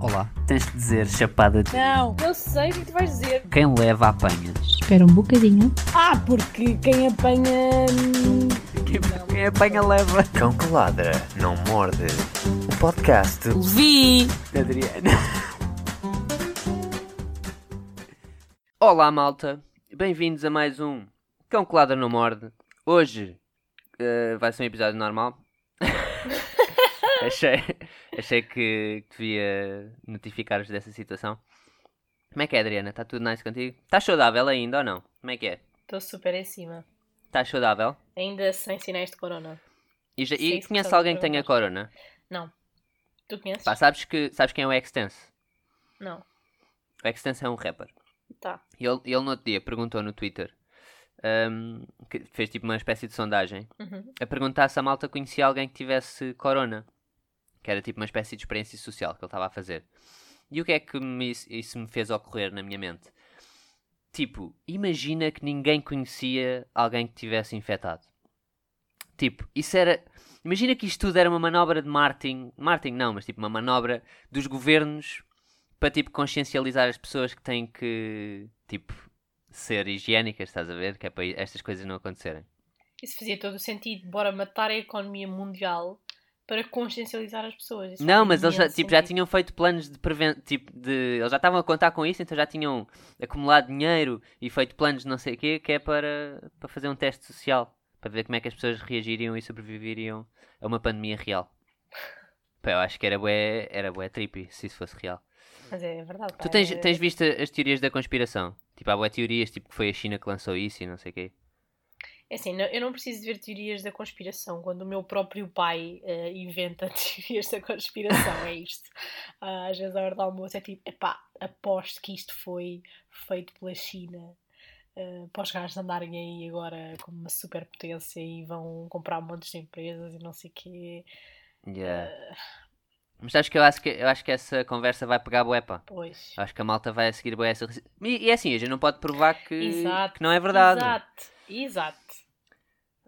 Olá. Tens de dizer chapada de Não, eu sei o que tu vais dizer. quem leva apanha. Espera um bocadinho. Ah, porque quem apanha. hum, Quem, quem apanha leva. Cão que ladra, não morde. O podcast Vi! Adriana. Olá, malta. Bem-vindos a mais um Cão Colada no Morde. Hoje eh, vai ser um episódio normal. Achei, achei que devia notificar-vos dessa situação. Como é que é, Adriana? Está tudo nice contigo? Estás saudável ainda ou não? Como é que é? Estou super em cima. Estás saudável? Ainda sem sinais de corona. E, já, e conheces alguém que tenha corona? Não. Tu conheces? Pá, sabes, que, sabes quem é o Extense? Não. O Extense é um rapper. Tá. E Ele, ele no outro dia perguntou no Twitter, ahm, que fez tipo uma espécie de sondagem, Uhum. a perguntar se a malta conhecia alguém que tivesse corona. Que era tipo uma espécie de experiência social que ele estava a fazer. E o que é que me, isso- me fez ocorrer na minha mente? Tipo, imagina que ninguém conhecia alguém que tivesse infectado. Tipo, isso era. Imagina que isto tudo era uma manobra de marketing. Marketing não, mas tipo uma manobra dos governos para tipo consciencializar as pessoas que têm que tipo ser higiênicas, estás a ver? Que é para estas coisas não acontecerem. Isso fazia todo o sentido. Bora matar a economia mundial para consciencializar as pessoas. Isso Não, mas eles já, tipo, já tinham feito planos de preven... tipo de eles já estavam a contar com isso, então já tinham acumulado dinheiro e feito planos de não sei o quê, que é para, para fazer um teste social, para ver como é que as pessoas reagiriam e sobreviveriam a uma pandemia real. Pá, eu acho que era bué, era bué trippy se isso fosse real. Mas é verdade. pá, Tu tens, é- tens visto as teorias da conspiração? Tipo, há bué teorias, tipo, que foi a China que lançou isso e não sei o quê. É assim, não- eu não preciso de ver teorias da conspiração quando o meu próprio pai eh, inventa teorias da conspiração. É isto. Ah, às vezes a hora do almoço é tipo, epá, aposto que isto foi feito pela China eh, para os gajos andarem aí agora como uma superpotência e vão comprar montes de empresas e não sei o quê. Yeah. Ah, Mas sabes que eu acho que, eu acho que essa conversa vai pegar bué, pá. pois. Acho que a malta vai seguir bué essa... E, e é assim, a gente não pode provar que, que não é verdade. Exato. Exato.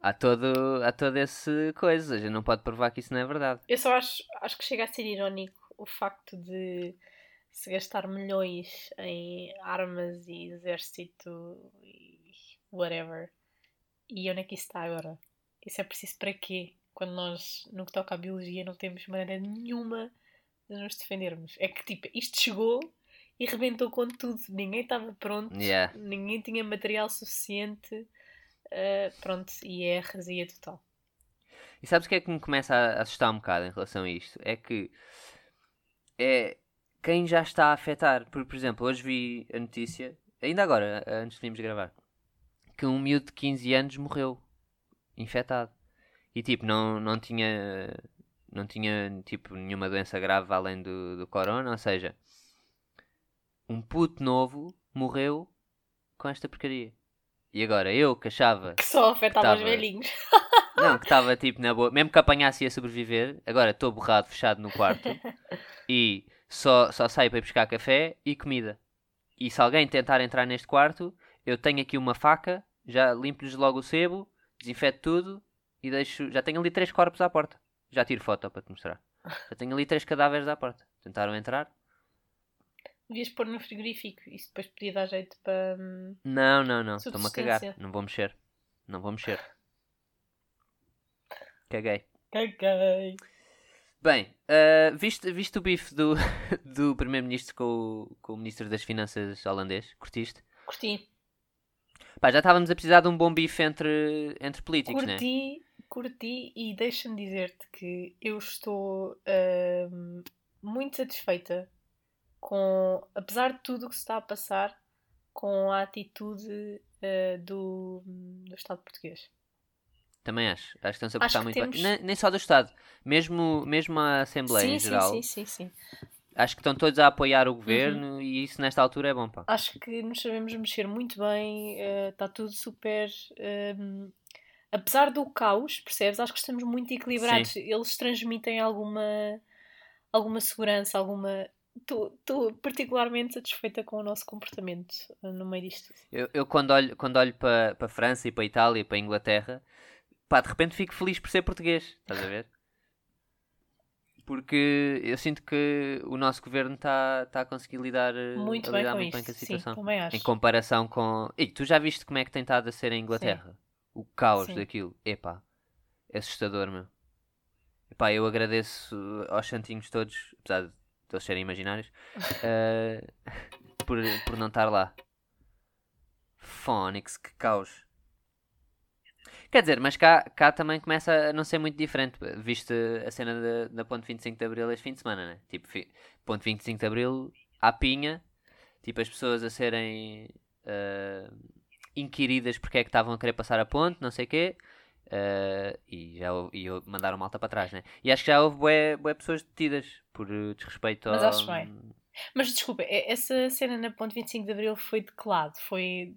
Há todo, há todo esse coisa, a gente não pode provar que isso não é verdade. Eu só acho, acho que chega a ser irónico o facto de se gastar milhões em armas e exército e whatever. E onde é que isso está agora? Isso é preciso para quê? Quando nós, no que toca à biologia, não temos maneira nenhuma de nos defendermos. É que tipo, isto chegou e rebentou com tudo. Ninguém estava pronto, Yeah. ninguém tinha material suficiente. Ah, pronto, e é a razia total. E sabes o que é que me começa a assustar um bocado em relação a isto? É que é quem já está a afetar. Por, exemplo, hoje vi a notícia, ainda agora, antes de virmos gravar, que um miúdo de 15 anos morreu infectado. E tipo, não, não tinha não tinha tipo nenhuma doença grave além do, do corona, ou seja, um puto novo morreu com esta porcaria. E agora eu que achava Que só afetava os Tava- velhinhos. não, que estava tipo na boa. Mesmo que apanhasse ia sobreviver. Agora estou borrado, fechado no quarto. e só, só saio para ir buscar café e comida. E se alguém tentar entrar neste quarto, eu tenho aqui uma faca, já limpo-lhes logo o sebo, desinfeto tudo e deixo. Já tenho ali três corpos à porta. Já tiro foto para te mostrar. Já tenho ali três cadáveres à porta. Tentaram entrar? Devias pôr no frigorífico. Isso depois podia dar jeito para. hum, Não, não, não. Estou-me a cagar. Subsistência. Não vou mexer. Não vou mexer. Caguei. Caguei. Bem, ah, viste, viste o bife do, do Primeiro-Ministro com, o- com o Ministro das Finanças holandês? Curtiste? Curti. Pá, já estávamos a precisar de um bom bife entre, entre políticos, né? Curti, curti e deixa-me dizer-te que eu estou hum, muito satisfeita com, apesar de tudo o que se está a passar, com a atitude eh, do, do Estado português. Também acho. Acho que estão-se a portar muito temos- bem. Nem, nem só do Estado. Mesmo, mesmo a Assembleia sim, em sim, geral. sim, sim, sim. Acho que estão todos a apoiar Uhum. o governo e isso nesta altura é bom, pá. Acho que nos sabemos mexer muito bem, está tudo super. hum, apesar do caos, percebes? Acho que estamos muito equilibrados. Eles transmitem alguma, alguma segurança, alguma. Estou particularmente satisfeita com o nosso comportamento uh, no meio disto. Eu, eu quando olho, quando olho para para a França e para a Itália e para a Inglaterra, pá, de repente fico feliz por ser português. Estás a ver? Porque eu sinto que o nosso governo está tá a conseguir lidar, eh, Muito a bem lidar com muito bem com a Sim, situação. também acho. Em comparação com. E tu já viste como é que tem estado a ser em Inglaterra? O caos Sim. daquilo. Epá, é assustador, meu. Epá, eu agradeço aos santinhos todos, apesar de eles serem imaginários, eh, por, por não estar lá. Fónix, que caos. Quer dizer, mas cá, cá também começa a não ser muito diferente, viste a cena da, da Ponte 25 de Abril este fim de semana, né? Tipo, fi- Ponte 25 de Abril, à pinha, tipo, as pessoas a serem ah, inquiridas porque é que estavam a querer passar a ponte, não sei o quê, ah, e já e mandaram malta para trás, né? E acho que já houve bué, bué pessoas detidas por eh, desrespeito Mas ao... acho bem. Mas desculpa, essa cena na Ponte 25 de Abril foi de que lado? Foi,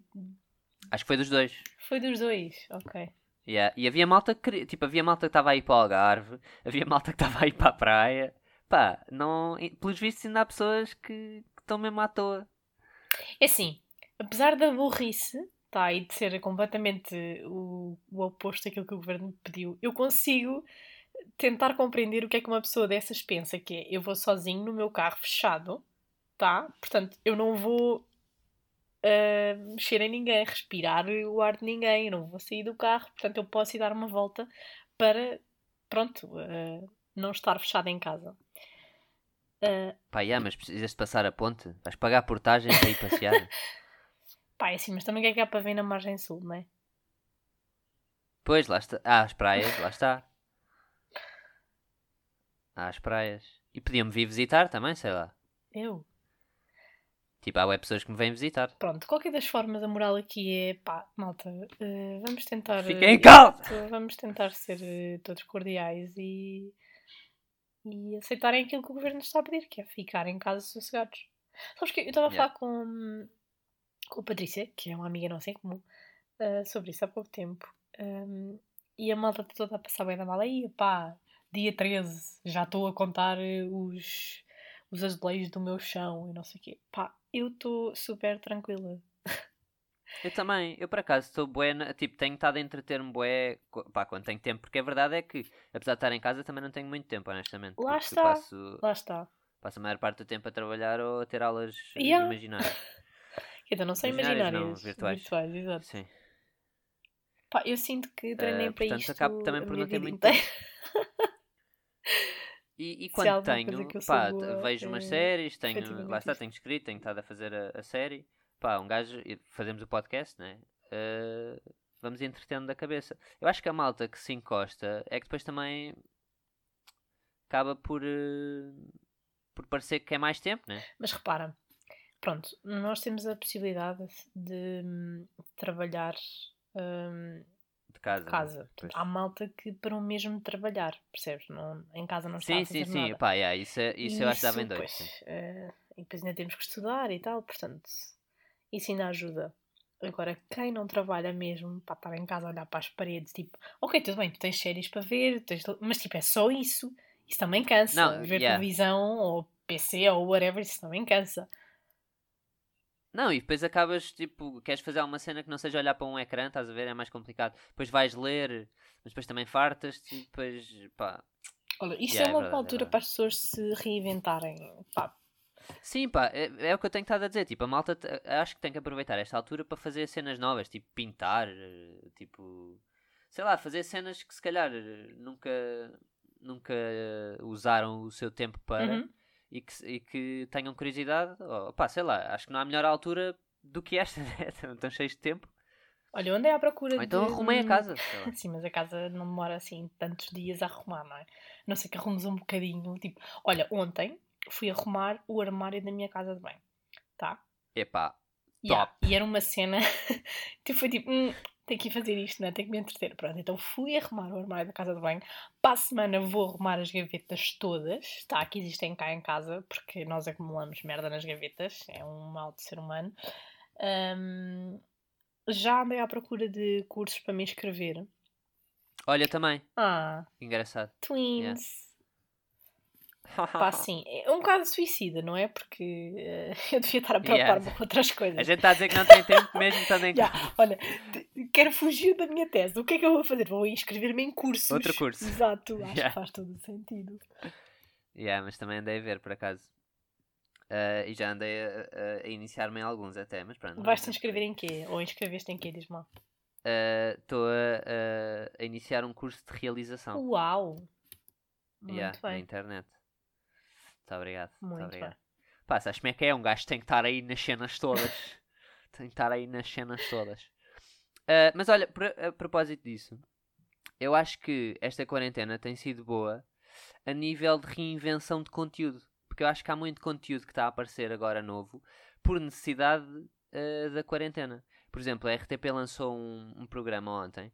Acho que foi dos dois. foi dos dois, ok. Yeah. E havia malta que tipo, havia malta que estava a ir para o Algarve, havia malta que estava a ir para a praia. Pá, não, pelos vistos ainda há pessoas que que estão mesmo à toa. É assim, apesar da burrice, tá, e de ser completamente o, o oposto daquilo que o governo me pediu, eu consigo tentar compreender o que é que uma pessoa dessas pensa, que é, eu vou sozinho no meu carro fechado, tá? Portanto, eu não vou ah, mexer em ninguém, respirar o ar de ninguém, eu não vou sair do carro, portanto, eu posso ir dar uma volta para, pronto, ah, não estar fechado em casa. Ah, Pá, yeah, mas precisas de passar a ponte? Vais pagar a portagem para ir passear? pá, é assim, mas também o que é que há para ver na margem sul, não é? pois, lá está. Ah, as praias, lá está. Há as praias. E podiam-me vir visitar também, sei lá. Eu? Tipo, há web pessoas que me vêm visitar. Pronto, qualquer das formas, a moral aqui é pá, malta, eh, vamos tentar. Fiquem eh, em casa! Vamos tentar ser eh, todos cordiais e, e aceitarem aquilo que o governo está a pedir, que é ficar em casa sossegados. Sabes que eu estava a Yeah. falar com, com a Patrícia, que é uma amiga nossa em comum, eh, sobre isso há pouco tempo. Um, e a malta toda a passar bem da mala. aí pá, dia 13, já estou a contar eh, os, os azulejos do meu chão e não sei o quê. Pá, eu estou super tranquila. Eu também, eu por acaso estou bué, tipo, tenho estado a entreter-me bué, pá, quando tenho tempo, porque a verdade é que, apesar de estar em casa, também não tenho muito tempo, honestamente. Lá está. Passo, Lá está. passo a maior parte do tempo a trabalhar ou a ter aulas Yeah. imaginárias. Então não são Imaginárias, imaginárias, não, virtuais. virtuais, exato. Sim. Pá, eu sinto que treinei Eh, para portanto, isto acabo também por não ter muito. E, e quando tenho, pá, boa, vejo umas é séries, tenho, lá está, tenho escrito, tenho estado a fazer a, a série. Pá, um gajo, fazemos o podcast, né? Eh, vamos entretendo da cabeça. Eu acho que a malta que se encosta é que depois também acaba por, eh, por parecer que é mais tempo, né? Mas repara, pronto, nós temos a possibilidade de hum, trabalhar hum, De casa. de né? casa. Pois. Há malta que para o mesmo trabalhar, percebes? Não, em casa não está Sim, a fazer sim, sim. nada. Pá, yeah, isso, é- isso, eu acho que dá bem dois. pois, sim. eh, e depois ainda temos que estudar e tal, portanto, isso ainda ajuda. Agora, quem não trabalha mesmo, para estar em casa a olhar para as paredes, tipo, ok, tudo bem, tu tens séries para ver, tens... mas tipo, é só isso. Isso também cansa. Não, ver yeah. televisão ou PC ou whatever, isso também cansa. Não, e depois acabas, tipo, queres fazer alguma cena que não seja olhar para um ecrã, estás a ver? É mais complicado. Depois vais ler, mas depois também fartas-te e depois, pá. Olha, isto Yeah, é é uma verdade, boa é altura verdade. para as pessoas se reinventarem. Pá, Sim, pá, é, é o que eu tenho estado a dizer. Tipo, a malta, acho que tem que aproveitar esta altura para fazer cenas novas, tipo, pintar, eh, tipo, sei lá, fazer cenas que se calhar eh, nunca, nunca usaram o seu tempo para Uhum. E, que, e que tenham curiosidade. Pá, sei lá, acho que não há melhor altura do que esta, né? Estão tão cheios de tempo. olha, eu andei à procura Ou então de... arrumei a casa. Sim, mas a casa não demora assim tantos dias a arrumar, não é? Não sei que arrumes um bocadinho. Tipo, olha, ontem fui arrumar o armário da minha casa de banho, tá? Epá, Yeah, Top. E era uma cena. tipo, foi tipo, hum, tenho que ir fazer isto, não é? Tenho que me entreter. Pronto, então fui arrumar o armário da casa de banho. Para a semana vou arrumar as gavetas todas, tá? Que existem cá em casa, porque nós acumulamos merda nas gavetas. É um mal de ser humano. Ahm, já andei à procura de cursos para me inscrever. olha também, Ah, engraçado. twins. Pá, sim, é um bocado suicida, não é? Porque eh, eu devia estar a Yeah. preocupar-me com outras coisas. A gente está a dizer que não tem tempo mesmo estando em casa. olha, quero fugir da minha tese. O que é que eu vou fazer? Vou inscrever-me em cursos. Outro curso. Exato, acho Yeah. que faz todo o sentido. Yeah, mas também andei a ver, por acaso. Ah, e já andei a, a- iniciar-me em alguns até, mas pronto. Vais-te inscrever em quê? Ou inscreveste em quê? Diz-me lá. Estou a, a- a iniciar um curso de realização Uau! Muito yeah, na bem. internet. Muito obrigado. Muito, Muito obrigado. bem. Pá, sabes como é que é? Um gajo tem que estar aí nas cenas todas. tem que estar aí nas cenas todas. Ah, mas olha, a, propósito disso, eu acho que esta quarentena tem sido boa a nível de reinvenção de conteúdo. Porque eu acho que há muito conteúdo que está a aparecer agora novo por necessidade ah, da quarentena. Por exemplo, a RTP lançou um, um programa ontem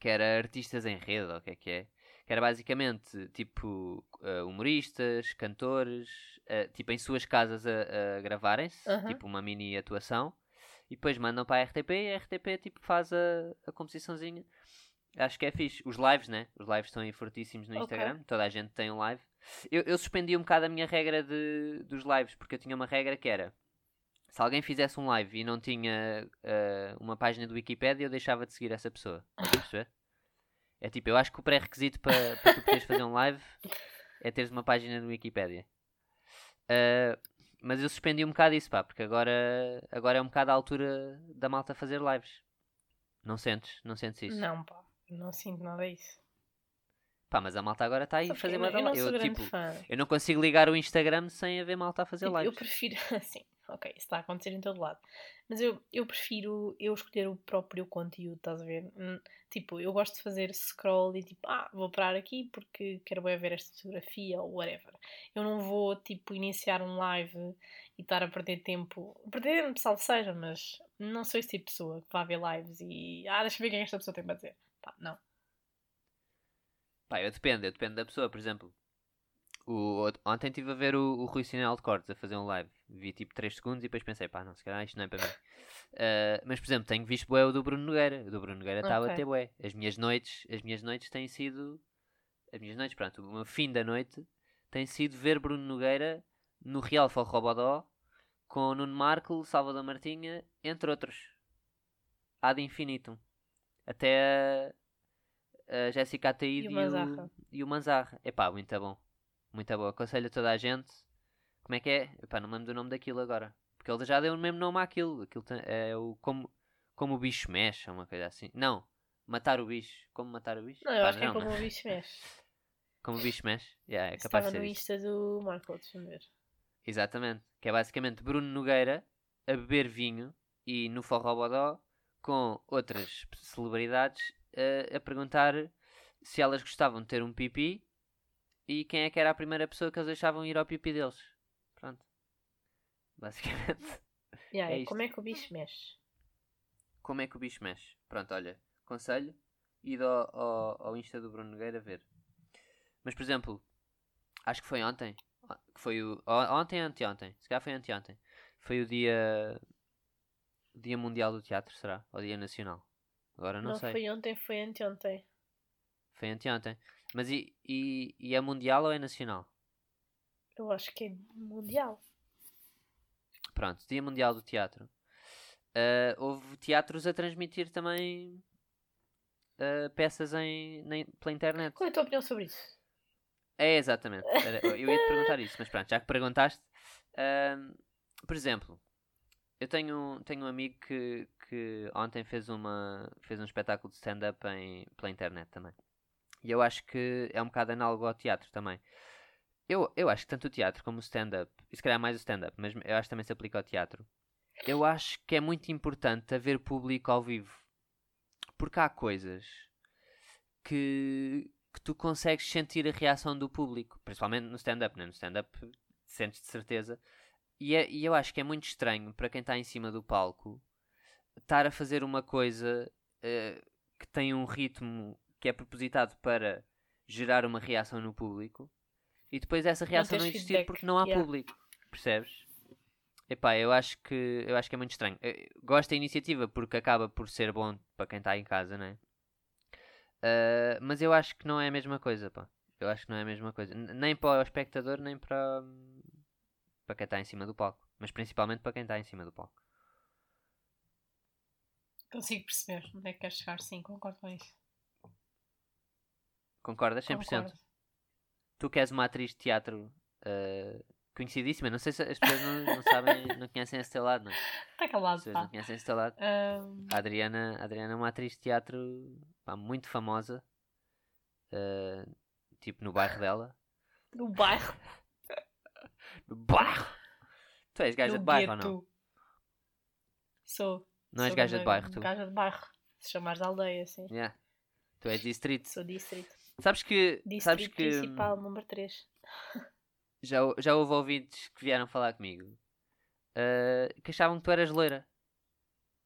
que era Artistas em Rede, ou o que é que é? Que era basicamente tipo ah, humoristas, cantores, ah, tipo em suas casas a, a gravarem-se, tipo uma mini atuação, e depois mandam para a RTP e a RTP tipo faz a, a composiçãozinha. Acho que é fixe. Os lives, né? Os lives estão aí fortíssimos no Ok. Instagram, toda a gente tem um live. Eu, eu suspendi um bocado a minha regra de, dos lives, porque eu tinha uma regra que era se alguém fizesse um live e não tinha ah, uma página do Wikipedia, eu deixava de seguir essa pessoa. Estás a perceber? É tipo, eu acho que o pré-requisito para, para tu poderes fazer um live é teres uma página no Wikipedia. Ah, mas eu suspendi um bocado isso, pá, porque agora, agora é um bocado a altura da malta fazer lives. Não sentes? Não sentes isso? Não, pá. Não sinto nada disso. Pá, mas a malta agora está aí a fazer eu, eu não Eu, tipo, eu não consigo ligar o Instagram sem haver malta a fazer Tipo, eu lives. prefiro assim, ok, isso está a acontecer em todo lado. Mas eu, eu prefiro eu escolher o próprio conteúdo, estás a ver? Hum, Tipo, eu gosto de fazer scroll e tipo, ah, vou parar aqui porque quero ver esta fotografia ou whatever. Eu não vou, tipo, iniciar um live e estar a perder tempo. Perder tempo, salvo seja, mas não sou esse tipo de pessoa que vai ver lives e, ah, deixa eu ver o é que esta pessoa tem para dizer. Pá, não. Pá, eu dependo, eu dependo da pessoa, por exemplo. O, ontem estive a ver o, o Rui Sinel de Cortes a fazer um live. Vi tipo 3 segundos e depois pensei, pá, não, se calhar isto não é para mim. Ah, mas, por exemplo, tenho visto bué o do Bruno Nogueira. O do Bruno Nogueira está a Ok. bater bué. As minhas noites, as minhas noites têm sido... As minhas noites, pronto, o meu fim da noite tem sido ver Bruno Nogueira no Real Forrobodó com Nuno Marco, Salvador Martinha, entre outros. Ad infinitum. Até a, a Jéssica Ataíde E o e, Manzarra. o, e o Manzarra. Epá, muito bom. Muito bom. Aconselho a toda a gente. Como é que é? Epá, não me lembro do nome daquilo agora. Porque ele já deu o mesmo nome àquilo. Aquilo tem- é o como, como o bicho mexe, uma coisa assim. Não. Matar o bicho. Como matar o bicho? Não, eu Pá, acho que é como não. o bicho mexe. Como o bicho mexe? Yeah, é capaz Estava de no isso. Insta do Marco, deixa-me ver. Exatamente. Que é basicamente Bruno Nogueira a beber vinho e no Forrobodó com outras celebridades a, a perguntar se elas gostavam de ter um pipi e quem é que era a primeira pessoa que eles deixavam ir ao pipi deles. Pronto. Basicamente. Yeah, É e isto. como é que o bicho mexe? Como é que o bicho mexe? Pronto, olha. Conselho. Ide ao, ao, ao Insta do Bruno Nogueira ver. Mas, por exemplo, acho que foi ontem. Que foi o. Ontem, anteontem. Se calhar foi anteontem. Foi o dia. o Dia Mundial do Teatro, será? Ou Dia Nacional? Agora não, Não, sei. foi ontem, foi anteontem. Foi anteontem. Mas e, e, e é mundial ou é nacional? Eu acho que é mundial. Pronto, Dia Mundial do Teatro. Ah, houve teatros a transmitir também ah, peças em, na pela internet. Qual é a tua opinião sobre isso? É, exatamente. Era- eu ia te perguntar isso, mas pronto, já que perguntaste. ahm, por exemplo, eu tenho, tenho um amigo que, que ontem fez, uma, fez um espetáculo de stand-up pela internet também. E eu acho que é um bocado análogo ao teatro também. Eu, eu acho que tanto o teatro como o stand-up, e se calhar mais o stand-up, mas eu acho que também se aplica ao teatro. Eu acho que é muito importante haver público ao vivo. Porque há coisas que, que tu consegues sentir a reação do público, principalmente no stand-up, né? no stand-up sentes de certeza. E, é- e eu acho que é muito estranho para quem está em cima do palco estar a fazer uma coisa eh, que tem um ritmo que é propositado para gerar uma reação no público e depois essa reação não, teres existir feedback, porque não há yeah. público, percebes? Epá, eu acho que eu acho que é muito estranho. Eh, Gosto da iniciativa porque acaba por ser bom para quem está em casa, né? Ah, mas eu acho que não é a mesma coisa, pá. Eu acho que não é a mesma coisa. N- Nem para o espectador, nem para, para quem está em cima do palco. Mas principalmente para quem está em cima do palco. Consigo perceber onde é que queres chegar, sim, concordo com isso. Concordas 100%? Concordo. tu que és uma atriz de teatro eh, conhecidíssima, não sei se as pessoas não, não sabem, não conhecem esse teu lado, não. Está As calado, pessoas não pá. conhecem esse teu lado. Ahm, A Adriana, a Adriana é uma atriz de teatro pá, muito famosa, eh, tipo no bairro dela. no bairro. No bairro! Tu és gaja no de bairro ou não? gueto. Sou. Não és sou gaja uma de bairro, tu? Gaja de bairro. Se chamares de aldeia, sim. Yeah. Tu és distrito. Sou distrito. Sabes que, sabes Distrito que hum, principal, número 3. já, já houve ouvintes que vieram falar comigo eh, que achavam que tu eras loira.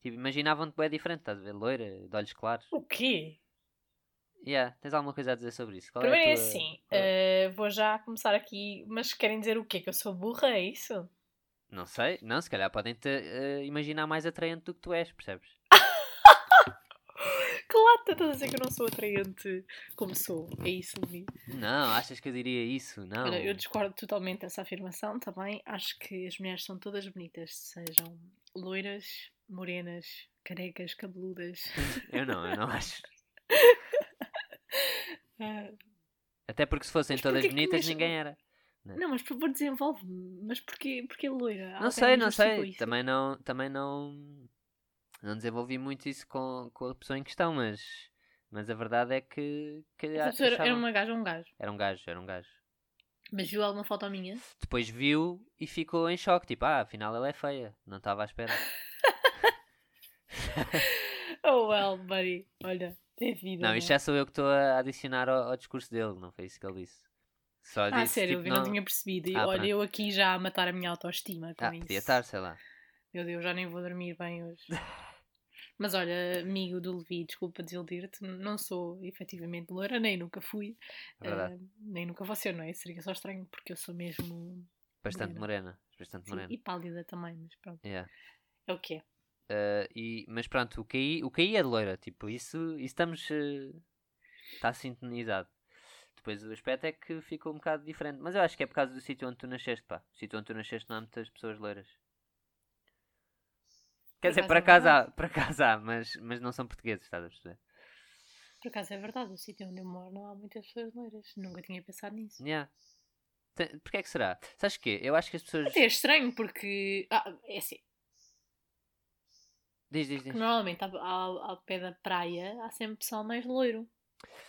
Tipo, imaginavam-te bem diferente, estás a ver? Loira, de olhos claros. O quê? Yeah. Tens alguma coisa a dizer sobre isso? Qual Primeiro é, é tua- assim, é- eh, vou já começar aqui, mas querem dizer o quê? Que eu sou burra, é isso? Não sei, não, se calhar podem-te eh, imaginar mais atraente do que tu és, percebes? Claro, estás a dizer que eu não sou atraente como sou. É isso, Levi. Não, achas que eu diria isso? Não. Olha, eu discordo totalmente dessa afirmação também. Acho que as mulheres são todas bonitas, sejam loiras, morenas, carecas, cabeludas. Eu não, eu não acho. Ah, Até porque se fossem Mas todas que bonitas, ninguém era. não, mas por favor, desenvolve-me. Mas porquê, porquê loira? Não Alguém sei, não sei. Também não, também não, não desenvolvi muito isso com, com a pessoa em questão, mas, mas a verdade é que, que Essa pessoa era- uma gaja ou um gajo. era um gajo, era um gajo. Mas viu alguma foto minha? Depois viu e ficou em choque, tipo, ah, afinal ela é feia, não estava à espera. Oh well, buddy. Olha, é vida. Não, isto já sou eu que estou a adicionar ao, ao discurso dele, não foi isso que ele disse. Só Ah, disse, sério, tipo, eu não... tinha percebido. E Ah, olha, pronto. eu aqui já a matar a minha autoestima com Ah, isso. podia estar, sei lá. Meu Deus, já nem vou dormir bem hoje. Mas olha, amigo do Levi, desculpa desiludir-te, não sou efetivamente loira, nem nunca fui. É. Ah, nem nunca vou ser, não é? Seria só estranho porque eu sou mesmo. Bastante morena. morena. Bastante sim, morena. e pálida também, mas pronto. Yeah. É o que é. Uh, e, mas pronto, o KI, o KI é de loira, tipo, isso, isso estamos. Está sintonizado. Depois o aspecto é que ficou um bocado diferente. Mas eu acho que é por causa do sítio onde tu nasceste, pá. O sítio onde tu nasceste não há muitas pessoas loiras. Quer dizer, para é casa para casa há, mas, mas não são portugueses, estás a perceber? Por acaso é verdade, o sítio onde eu moro não há muitas pessoas loiras. Nunca tinha pensado nisso. Yeah. Tem- Porquê é que será? Sabes o quê? Eu acho que as pessoas. Até é estranho porque. Ah, é assim. Diz, diz, diz. Normalmente ao, ao, ao pé da praia há sempre pessoal mais loiro.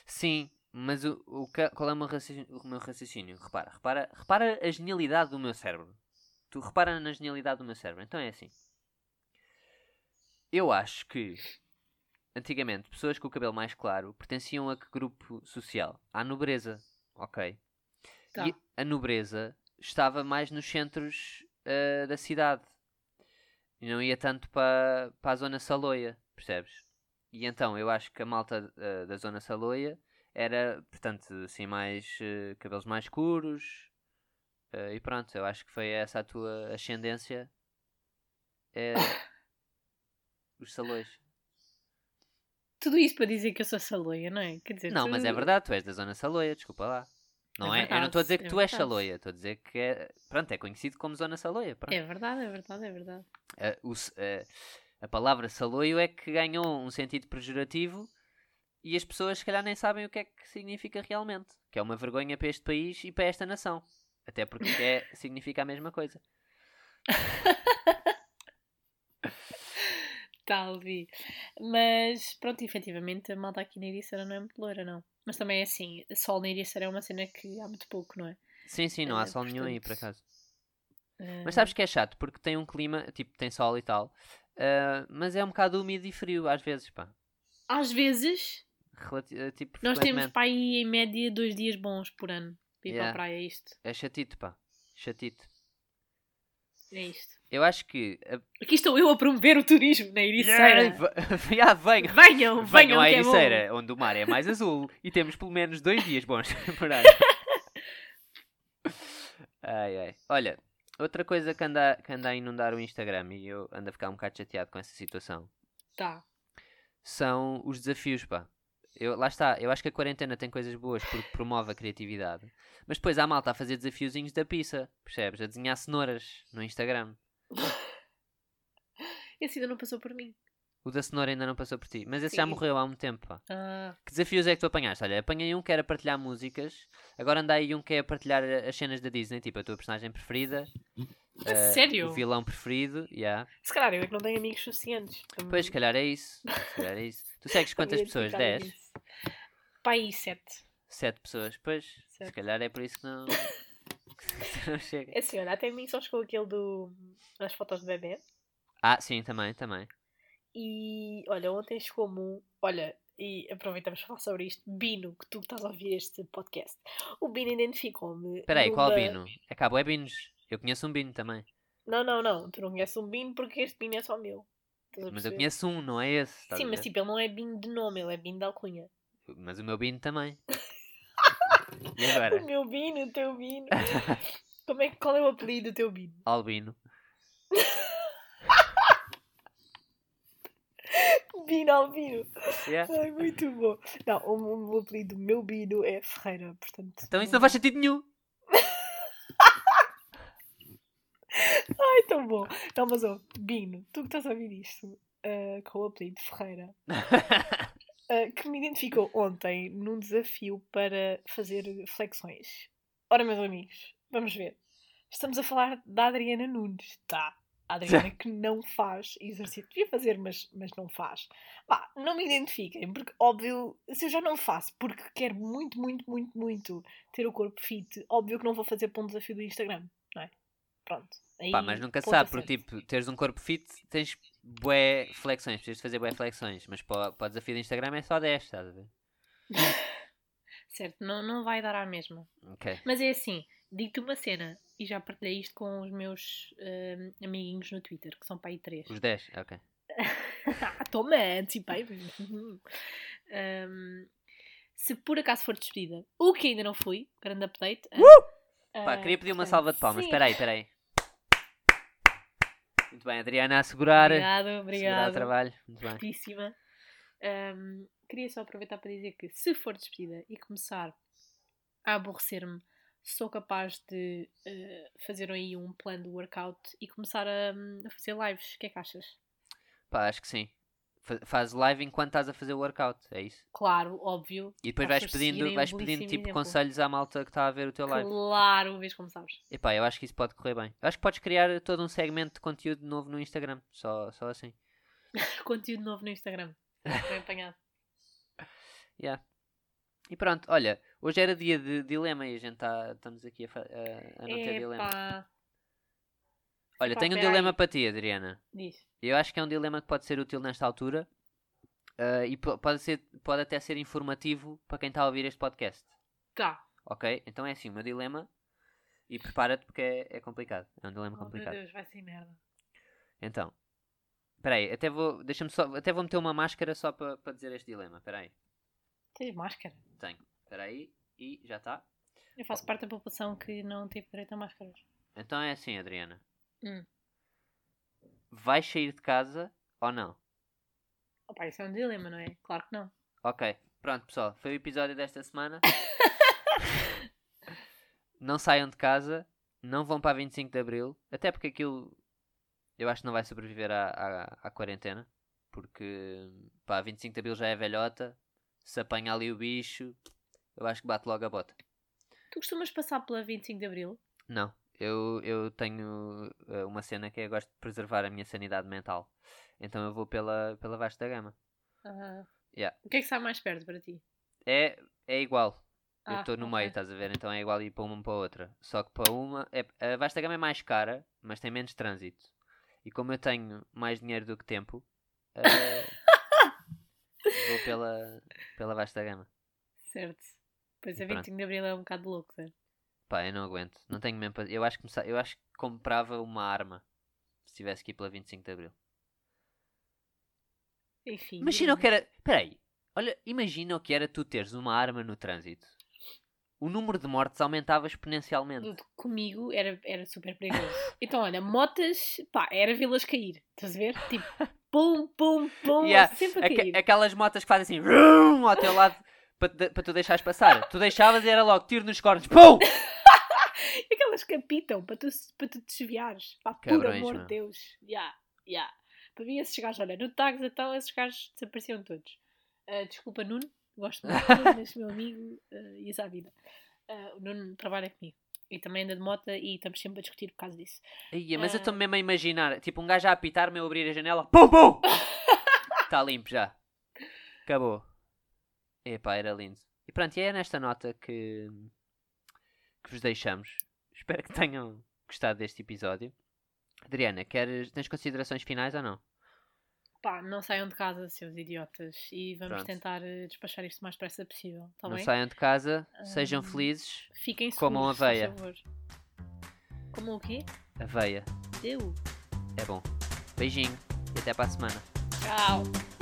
Sim, mas o, o, qual é o meu, raciocínio, o meu raciocínio? Repara, repara, repara a genialidade do meu cérebro. Tu repara na genialidade do meu cérebro. Então é assim. Eu acho que antigamente pessoas com o cabelo mais claro pertenciam a que grupo social? À nobreza. Ok. Tá. E a nobreza estava mais nos centros ah, da cidade. E não ia tanto para para a zona saloia, percebes? E então eu acho que a malta ah, da zona saloia era, portanto, assim, mais eh, cabelos mais escuros. e pronto, eu acho que foi essa a tua ascendência. É, os salões. Tudo isso para dizer que eu sou saloia, não é? Quer dizer, Não, tu- mas é verdade, tu és da zona saloia, desculpa lá. Não É é? Eu não estou a dizer que verdade, tu é és saloia, estou a dizer que é, pronto, é conhecido como zona saloia. Pronto. É verdade, é verdade, é verdade. O s- ah, a palavra saloio é que ganhou um sentido pejorativo e as pessoas se calhar nem sabem o que é que significa realmente. Que é uma vergonha para este país e para esta nação. Até porque é, significa a mesma coisa. Tal, vi. Mas pronto, efetivamente a malta aqui na Ericeira não é muito loira, não. Mas também é assim, sol na Ericeira é uma cena que há muito pouco, não é? Sim, sim, não há Eh, sol nenhum aí por portanto, acaso. Mas sabes que é chato porque tem um clima, tipo, tem sol e tal. ah, mas é um bocado úmido e frio às vezes, pá. Às vezes, Relati- tipo, nós temos para aí em média dois dias bons por ano. Para ir Yeah. para a praia, é isto. É chatito, pá. Chatito. É isto. Eu acho que. a- Aqui estou eu a promover o turismo na Ericeira. Yeah, venham. Venham, venham, Venham à é. Ericeira, onde o mar é mais azul e temos pelo menos dois dias bons por ai, ai. Olha, outra coisa que anda, que anda a inundar o Instagram e eu ando a ficar um bocado chateado com essa situação Tá. são os desafios, pá. Eu, lá está, eu acho que a quarentena tem coisas boas porque promove a criatividade. Mas depois há malta a fazer desafiozinhos da pizza, percebes? A desenhar cenouras no Instagram. Esse ainda não passou por mim. O da cenoura ainda não passou por ti. Mas esse já Sim. morreu há um tempo. Ah, Que desafios é que tu apanhaste? Olha, apanhei um que era partilhar músicas. Agora anda aí um que é partilhar as cenas da Disney, tipo a tua personagem preferida. Eh, sério? O vilão preferido, yeah. se calhar eu é que não tenho amigos suficientes. Pois, se calhar é isso. Se calhar é isso. Tu segues quantas pessoas? identificar 10? Nisso. Pai, sete. 7 pessoas? Pois, se Sete. calhar é por isso que não. que não chega. É assim, olha, até mim só chegou aquele do... das fotos de bebê. Ah, sim, também, também. E olha, ontem chegou-me um. Olha, e aproveitamos para falar sobre isto. Bino, que tu estás a ouvir este podcast. O Bino identificou-me. Espera aí, qual numa- Bino? É cá, é Binos. Eu conheço um Bino também. Não, não, não. Tu não conheces um Bino porque este Bino é só meu. Mas eu conheço um, não é esse. estás Sim, mas tipo, ele não é Bino de nome, ele é Bino de alcunha. Mas o meu Bino também. e agora? O meu Bino, o teu Bino. Como é, que- qual é o apelido do teu Bino? Albino. Bino Albino. Yeah. Ai, muito bom. Não, o, o apelido do meu Bino é Ferreira, portanto. Então isso não faz sentido nenhum. Ai, tão bom. Não, mas ó, Bino, tu que estás a ouvir isto ah, com o apelido Ferreira, ah, que me identificou ontem num desafio para fazer flexões. Ora, meus amigos, vamos ver. Estamos a falar da Adriana Nunes, tá? A Adriana que não faz exercício. Devia fazer, mas, mas não faz. Pá, não me identifiquem, porque óbvio, se eu já não faço porque quero muito, muito, muito, muito ter o corpo fit, óbvio que não vou fazer para um desafio do Instagram, não é? Pronto. Aí, Pá, mas nunca sabe, porque tipo, teres um corpo fit, tens bué flexões, precisas de fazer bué flexões, mas para, para o desafio do Instagram é só 10, estás a ver? Certo, não, não vai dar à mesma. Ok. Mas é assim, digo-te uma cena, e já partilhei isto com os meus hum, amiguinhos no Twitter, que são para aí três. Os 10, ok. Toma, antecipei. Hum, se por acaso for despedida, o que ainda não fui, grande update. ah, Pá, ah, queria pedir uma portanto, salva de palmas, espera aí, espera aí. Muito bem, Adriana a segurar. Obrigado, Segurar o obrigado. trabalho, muito bem. Fortíssima. Hum, queria só aproveitar para dizer que se for despedida e começar a aborrecer-me, sou capaz de eh, fazer aí um plano de workout e começar a, a fazer lives. O que é que achas? Pá, acho que sim. Fa- Faz live enquanto estás a fazer o workout, é isso? Claro, óbvio. E depois vais pedindo, vais pedindo tipo conselhos à malta que está a ver o teu live. Claro, vês como sabes. Epá, eu acho que isso pode correr bem. Eu acho que podes criar todo um segmento de conteúdo novo no Instagram. Só, só assim. Conteúdo novo no Instagram. Bem apanhado. Yeah. E pronto, olha, hoje era dia de dilema e a gente tá, estamos aqui a, a- a não ter dilema. Olha, tenho um dilema para ti, Adriana. Diz. Eu acho que é um dilema que pode ser útil nesta altura ah, e po- pode, ser, pode até ser informativo para quem está a ouvir este podcast. Tá. Ok? Então é assim, o meu dilema. E prepara-te porque é, é complicado. É um dilema Oh, meu complicado. Deus, vai ser merda. Então, espera aí, até vou, deixa-me só, até vou meter uma máscara só para para dizer este dilema. Espera aí, Tens máscara? tenho. Espera aí e já está. Eu faço parte da população que não teve direito a máscaras. Então é assim, Adriana. Hum. Vais sair de casa ou não? Opa, isso é um dilema, não é? Claro que não. Ok, pronto pessoal, foi o episódio desta semana. não saiam de casa, não vão para a 25 de Abril, até porque aquilo eu acho que não vai sobreviver à, à, à quarentena, porque pá, 25 de Abril já é velhota, se apanha ali o bicho, eu acho que bate logo a bota. Tu costumas passar pela 25 de Abril? Não, eu, eu tenho eh, uma cena que é eu gosto de preservar a minha sanidade mental, então eu vou pela, pela vasta gama. Ah. Yeah. O que é que está mais perto para ti? É, é igual. Eu Ah, estou no ok. meio, estás a ver? Então é igual ir para uma para outra. Só que para uma. É, a vasta gama é mais cara, mas tem menos trânsito. E como eu tenho mais dinheiro do que tempo, eh, vou pela, pela vasta gama. Certo. Pois a pronto. 25 de Abril é um bocado louco, certo? Pá, eu não aguento. Não tenho mesmo. Eu acho que, eu acho que comprava uma arma se tivesse que ir pela 25 de Abril. Enfim. Imagina o que era. Peraí. Olha, imagina o que era tu teres uma arma no trânsito. O número de mortes aumentava exponencialmente. Comigo era, era super perigoso. Então, olha, motas, pá, era vê-las cair. Estás a ver? Tipo, pum, pum, pum, Yeah, sempre a cair. aquelas motas que fazem assim ao teu lado para tu deixares passar. Tu deixavas e era logo tiro nos cornos. Pum! Aquelas que apitam para tu, para tu desviares. Pá, por amor de Deus. Ya, ya. Para mim, esses gajos, olha, no Tags, então, esses gajos desapareciam todos. Ah, desculpa, Nuno, gosto muito és meu amigo ah, e essa a vida. Ah, o Nuno trabalha comigo. E também anda de moto e estamos sempre a discutir por causa disso. Ia, mas eu estou Ah. mesmo a imaginar, tipo, um gajo a apitar-me, eu abrir a janela, pum pum! Está limpo já. Acabou. Epá, era lindo. E pronto, e é nesta nota que, que vos deixamos. Espero que tenham gostado deste episódio. Adriana, queres, tens considerações finais ou não? Pá, não saiam de casa, seus idiotas. E vamos Pronto. tentar eh, despachar isto o mais depressa possível. Tá não bem? saiam de casa, sejam Ahm, felizes. Fiquem comam seguros, aveia. por favor. Comam o quê? Aveia, Deu. é bom. Beijinho e até para a semana. Tchau.